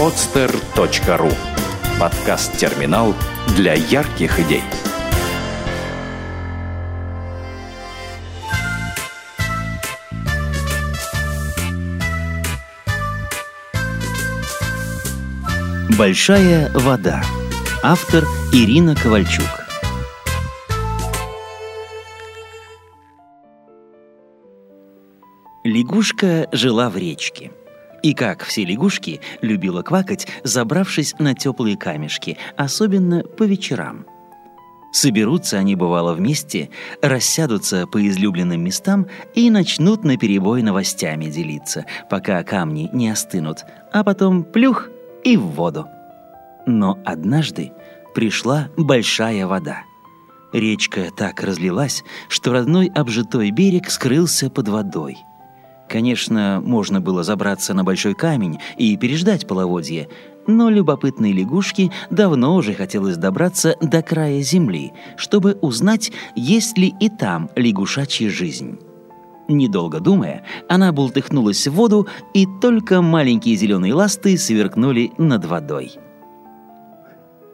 podster.ru Подкаст-терминал для ярких идей. Большая вода. Автор Ирина Ковальчук. Лягушка жила в речке. И как все лягушки, любила квакать, забравшись на теплые камешки, особенно по вечерам. Соберутся они, бывало, вместе, рассядутся по излюбленным местам и начнут наперебой новостями делиться, пока камни не остынут, а потом плюх и в воду. Но однажды пришла большая вода. Речка так разлилась, что родной обжитой берег скрылся под водой – Конечно, можно было забраться на большой камень и переждать половодье, но любопытной лягушке давно уже хотелось добраться до края земли, чтобы узнать, есть ли и там лягушачья жизнь. Недолго думая, она бултыхнулась в воду, и только маленькие зеленые ласты сверкнули над водой.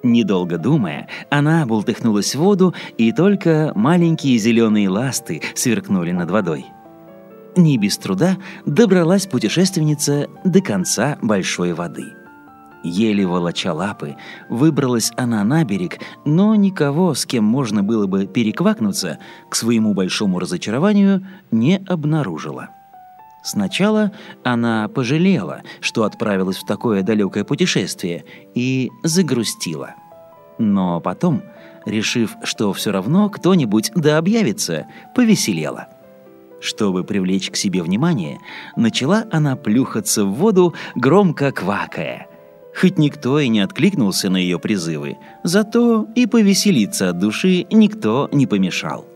Недолго думая, она бултыхнулась в воду, и только маленькие зеленые ласты сверкнули над водой. Не без труда добралась путешественница до конца большой воды. Еле волоча лапы, выбралась она на берег, но никого, с кем можно было бы переквакнуться, к своему большому разочарованию не обнаружила. Сначала она пожалела, что отправилась в такое далекое путешествие, и загрустила. Но потом, решив, что все равно кто-нибудь да объявится, повеселела – чтобы привлечь к себе внимание, начала она плюхаться в воду, громко квакая. Хоть никто и не откликнулся на ее призывы, зато и повеселиться от души никто не помешал.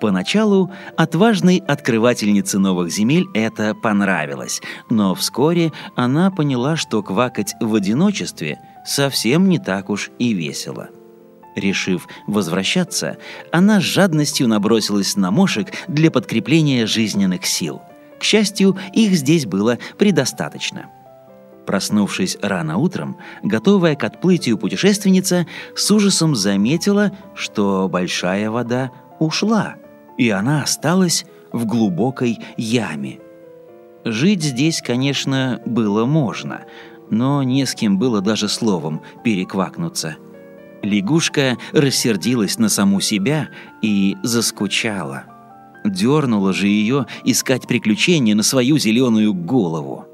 Поначалу отважной открывательнице новых земель это понравилось, но вскоре она поняла, что квакать в одиночестве совсем не так уж и весело. Решив возвращаться, она с жадностью набросилась на мошек для подкрепления жизненных сил. К счастью, их здесь было предостаточно. Проснувшись рано утром, готовая к отплытию путешественница с ужасом заметила, что большая вода ушла, и она осталась в глубокой яме. Жить здесь, конечно, было можно, но не с кем было даже словом переквакнуться – Лягушка рассердилась на саму себя и заскучала. Дернула же ее искать приключения на свою зеленую голову.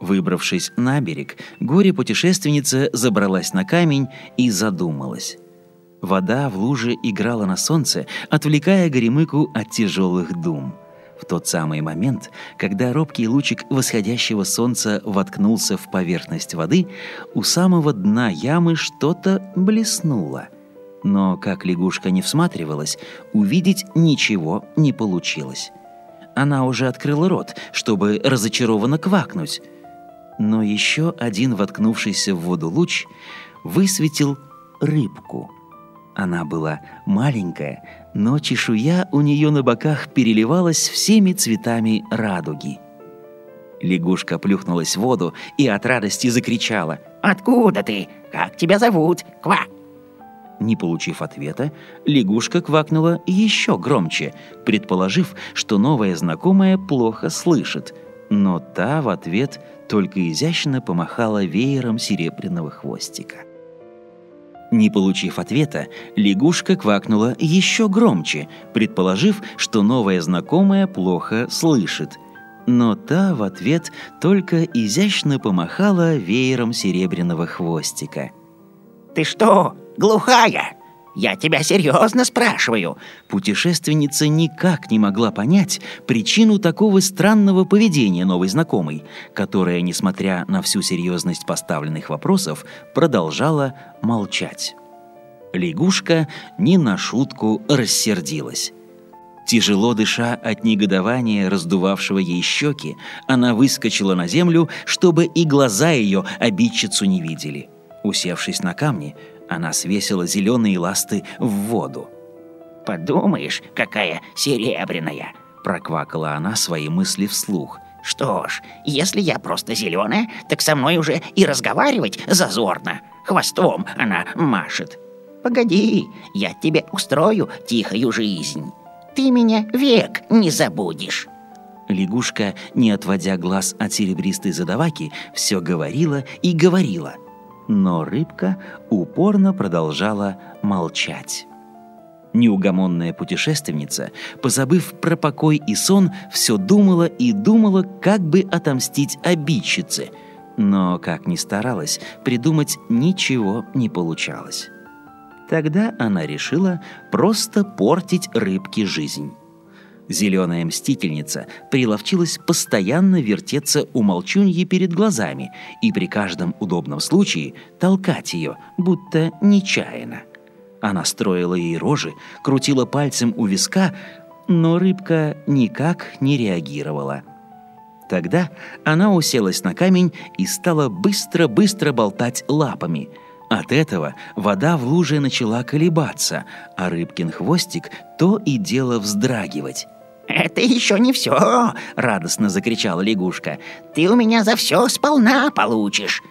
Выбравшись на берег, горе-путешественница забралась на камень и задумалась. Вода в луже играла на солнце, отвлекая Горемыку от тяжелых дум – в тот самый момент, когда робкий лучик восходящего солнца воткнулся в поверхность воды, у самого дна ямы что-то блеснуло. Но, как лягушка не всматривалась, увидеть ничего не получилось. Она уже открыла рот, чтобы разочарованно квакнуть. Но еще один воткнувшийся в воду луч высветил рыбку – она была маленькая, но чешуя у нее на боках переливалась всеми цветами радуги. Лягушка плюхнулась в воду и от радости закричала. «Откуда ты? Как тебя зовут? Ква!» Не получив ответа, лягушка квакнула еще громче, предположив, что новая знакомая плохо слышит. Но та в ответ только изящно помахала веером серебряного хвостика. Не получив ответа, лягушка квакнула еще громче, предположив, что новая знакомая плохо слышит. Но та в ответ только изящно помахала веером серебряного хвостика. «Ты что, глухая?» Я тебя серьезно спрашиваю. Путешественница никак не могла понять причину такого странного поведения новой знакомой, которая, несмотря на всю серьезность поставленных вопросов, продолжала молчать. Лягушка не на шутку рассердилась. Тяжело дыша от негодования, раздувавшего ей щеки, она выскочила на землю, чтобы и глаза ее обидчицу не видели. Усевшись на камни, она свесила зеленые ласты в воду. «Подумаешь, какая серебряная!» Проквакала она свои мысли вслух. Что ж, если я просто зеленая, так со мной уже и разговаривать зазорно. Хвостом она машет. Погоди, я тебе устрою тихую жизнь. Ты меня век не забудешь. Лягушка, не отводя глаз от серебристой задаваки, все говорила и говорила. Но рыбка упорно продолжала молчать. Неугомонная путешественница, позабыв про покой и сон, все думала и думала, как бы отомстить обидчице. Но, как ни старалась, придумать ничего не получалось. Тогда она решила просто портить рыбке жизнь. Зеленая мстительница приловчилась постоянно вертеться у молчуньи перед глазами и при каждом удобном случае толкать ее, будто нечаянно. Она строила ей рожи, крутила пальцем у виска, но рыбка никак не реагировала. Тогда она уселась на камень и стала быстро-быстро болтать лапами. От этого вода в луже начала колебаться, а рыбкин хвостик то и дело вздрагивать. «Это еще не все!» — радостно закричала лягушка. «Ты у меня за все сполна получишь!»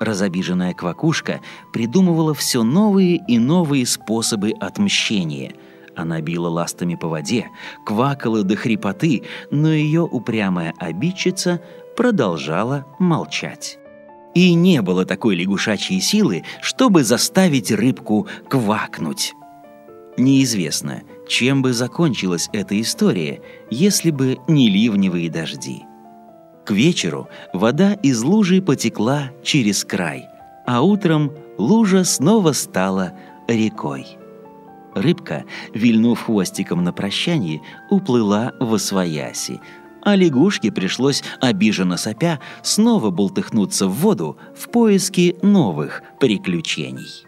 Разобиженная квакушка придумывала все новые и новые способы отмщения. Она била ластами по воде, квакала до хрипоты, но ее упрямая обидчица продолжала молчать. И не было такой лягушачьей силы, чтобы заставить рыбку квакнуть. Неизвестно, чем бы закончилась эта история, если бы не ливневые дожди. К вечеру вода из лужи потекла через край, а утром лужа снова стала рекой. Рыбка, вильнув хвостиком на прощании, уплыла в освояси, а лягушке пришлось, обиженно сопя, снова бултыхнуться в воду в поиске новых приключений.